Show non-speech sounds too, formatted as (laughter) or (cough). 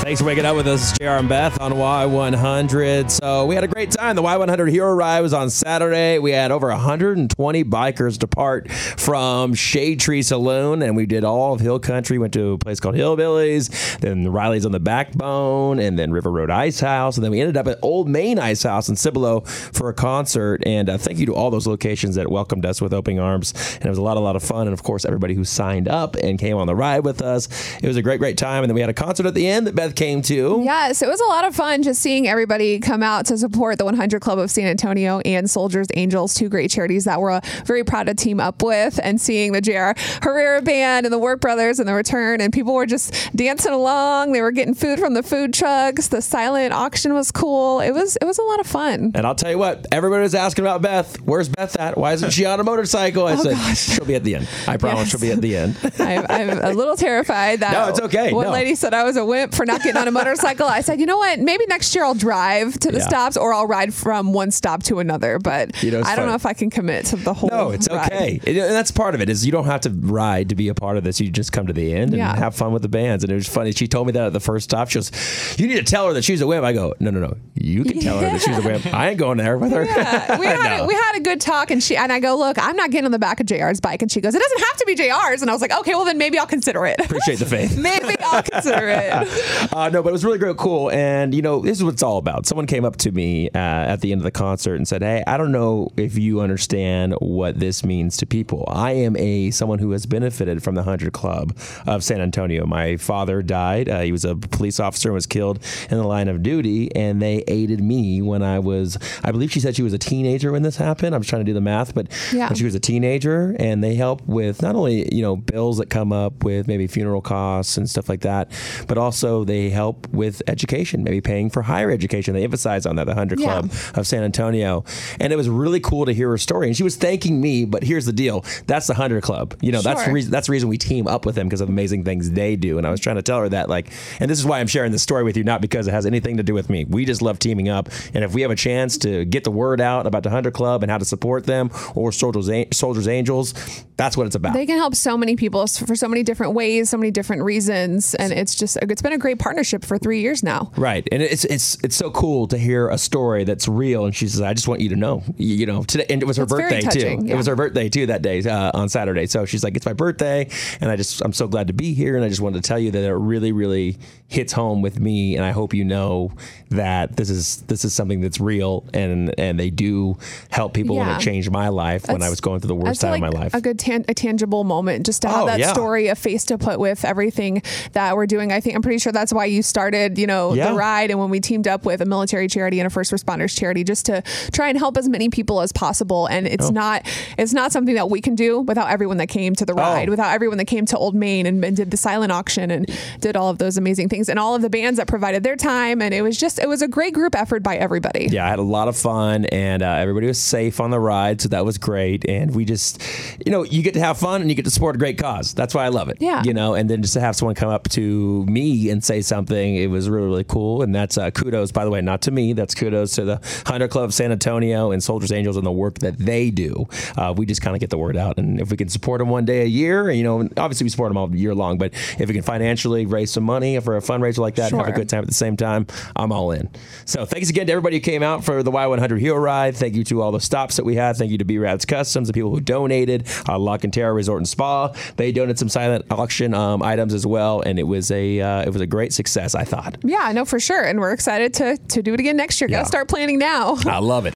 Thanks for waking up with us, JR and Beth on Y100. So we had a great time. The Y100 Hero Ride was on Saturday. We had over 120 bikers depart from Shade Tree Saloon, and we did all of Hill Country. Went to a place called Hillbillies, then Riley's on the Backbone, and then River Road Ice House, and then we ended up at Old Main Ice House in Cibolo for a concert. And uh, thank you to all those locations that welcomed us with open arms. And it was a lot, a lot of fun. And of course, everybody who signed up and came on the ride with us. It was a great, great time. And then we had a concert at the end that Beth came to. Yes, it was a lot of fun just seeing everybody come out to support the 100 Club of San Antonio and Soldiers Angels, two great charities that we're very proud to team up with, and seeing the JR Herrera Band and the Work Brothers and the return, and people were just dancing along. They were getting food from the food trucks. The silent auction was cool. It was it was a lot of fun. And I'll tell you what, everybody was asking about Beth. Where's Beth at? Why isn't she on a motorcycle? I oh, said, she'll be at the end. I promise Yes. she'll be at the end. (laughs) I'm, I'm a little terrified that No, it's okay. One No. lady said I was a wimp for not (laughs) getting on a motorcycle. I said, you know what? Maybe next year I'll drive to the Yeah. stops, or I'll ride from one stop to another. But You know, I don't funny. know if I can commit to the whole. No, it's ride. okay. It- and that's part of it is you don't have to ride to be a part of this. You just come to the end and Yeah. have fun with the bands. And it was funny. She told me that at the first stop. She goes, "You need to tell her that she's a wimp." I go, "No, no, no. You can tell her that she's a wimp. (laughs) I ain't going there with her." Yeah, we (laughs) had No. a, we had a good talk, and she and I go, look, I'm not getting on the back of JR's bike, and she goes, it doesn't have to be JR's, and I was like, okay, well then maybe I'll consider it. Appreciate the faith. maybe I'll consider it. Uh, no, but it was really great, cool. And you know, this is what it's all about. Someone came up to me uh, at the end of the concert and said, "Hey, I don't know if you understand what this means to people. I am a someone who has benefited from the Hundred Club of San Antonio. My father died. Uh, he was a police officer and was killed in the line of duty, and they aided me when I was. I believe she said she was a teenager when this happened. I'm just trying to do the math, but Yeah. when she was a teenager, and they help with not only you know bills that come up with maybe funeral costs and stuff like that, but also they help with education, maybe paying for higher education. They emphasize on that, the Hundred Yeah. Club of San Antonio, and it was really cool to hear her story. And she was thanking me, but here's the deal: that's the Hundred Club. You know, that's the reason. That's the reason we team up with them because of amazing things they do. And I was trying to tell her that, like, and this is why I'm sharing this story with you, not because it has anything to do with me. We just love teaming up, and if we have a chance to get the word out about the Hundred Club and how to support them or Soldiers Soldiers Angels, that's what it's about. They can help so many people for so many different ways, so many different reasons, and it's just it's been a great partnership for three years now. Right, and it's it's it's so cool to hear a story that's real. And she says, "I just want you to know, you you know, today." And it was her It's birthday too. touching, It was her birthday too that day uh, on Saturday. So she's like, "It's my birthday, and I just I'm so glad to be here, and I just wanted to tell you that it really really hits home with me, and I hope you know that this is this is something that's real, and and they do help people, and Yeah. it changed my life when I was going through the worst time like of my life. A good tan- a tangible moment just to have Oh, that yeah. story, a face to put with everything that we're doing. I think I'm pretty sure that's why you started, you know, Yeah. the ride and when we teamed up with a military charity and a first responders charity just to try and help as many people as possible. And Oh. it's not it's not something that we can do without everyone that came to the ride, Oh. without everyone that came to Old Main and, and did the silent auction and did all of those amazing things and all of the bands that provided their time. And it was just it was a great group effort by everybody. Yeah, I had a lot of fun, and uh, everybody was safe on the ride, so that was great. And we just, you know, you get to have fun and you get to support a great cause. That's why I love it. Yeah. you know, and then just to have someone come up to me and say something, it was really really cool. And that's uh, kudos, by the way, not to me. That's kudos to the Hundred Club of San Antonio and Soldiers Angels and the work that they do. Uh, we just kind of get the word out, and if we can support them one day a year, you know, obviously we support them all year long, but if we can financially raise some money for a fundraiser like that, and have a good time at the same time, I'm all in. So thanks again to everybody who came out for the Y100 Hero Ride. Thank you to all the stops that we had. Thank you to B Rads Customs, the people who donated. Uh, La Cantera Resort and Spa. They donated some silent auction um, items as well, and it was a uh, it was a great success. I thought. Yeah, no, for sure. And we're excited to to do it again next year. Yeah. Gotta start planning now. I love it.